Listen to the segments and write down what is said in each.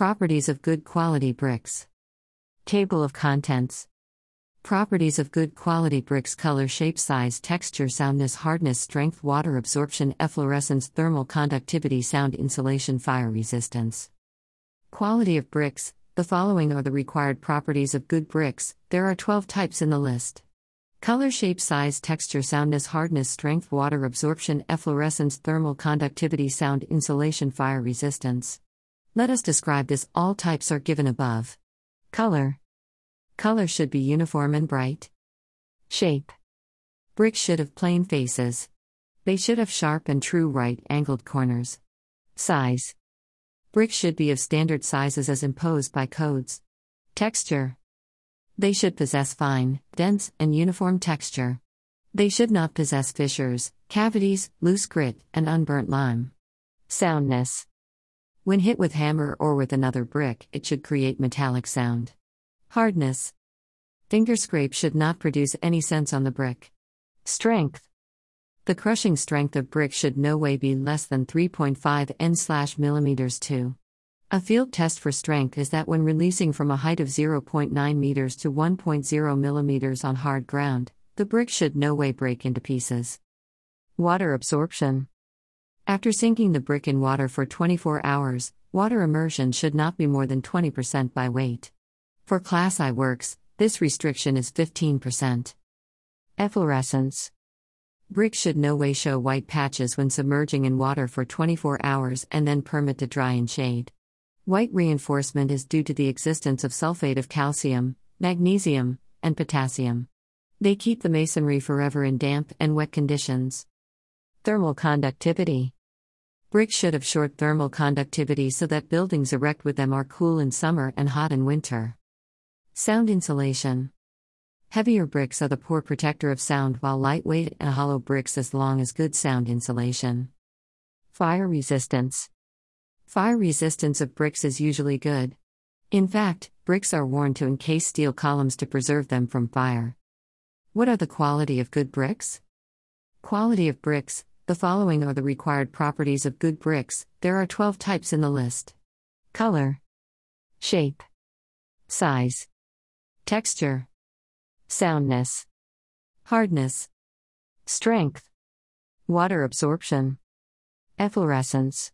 Properties of good quality bricks. Table of contents. Properties of good quality bricks color, shape, size, texture, soundness, hardness, strength, water absorption, efflorescence, thermal conductivity, sound insulation, fire resistance. Quality of bricks The following are the required properties of good bricks, there are 12 types in the list. Color, shape, size, texture, soundness, hardness, strength, water absorption, efflorescence, thermal conductivity, sound insulation, fire resistance. Let us describe this. All types are given above. Color Color should be uniform and bright. Shape Bricks should have plain faces. They should have sharp and true right angled corners. Size Bricks should be of standard sizes as imposed by codes. Texture they should possess fine, dense, and uniform texture. They should not possess fissures, cavities, loose grit, and unburnt lime. Soundness. When hit with hammer or with another brick, it should create metallic sound. Hardness. Finger scrape should not produce any sense on the brick. Strength. The crushing strength of brick should no way be less than 3.5 n millimeters 2. A field test for strength is that when releasing from a height of 0.9 meters to 1.0 millimeters on hard ground, the brick should no way break into pieces. Water absorption. After sinking the brick in water for 24 hours, water immersion should not be more than 20% by weight. For Class I works, this restriction is 15%. Efflorescence. Brick should no way show white patches when submerging in water for 24 hours and then permit to dry in shade. White reinforcement is due to the existence of sulfate of calcium, magnesium, and potassium. They keep the masonry forever in damp and wet conditions. Thermal conductivity. Bricks should have short thermal conductivity so that buildings erect with them are cool in summer and hot in winter. Sound insulation. Heavier bricks are the poor protector of sound, while lightweight and hollow bricks as long as good sound insulation. Fire resistance. Fire resistance of bricks is usually good. In fact, bricks are worn to encase steel columns to preserve them from fire. What are the quality of good bricks? Quality of bricks The following are the required properties of good bricks, there are 12 types in the list. Color, Shape, Size, Texture, Soundness, Hardness, Strength, Water absorption, Efflorescence.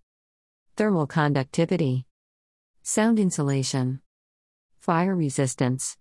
Thermal conductivity, sound insulation, fire resistance.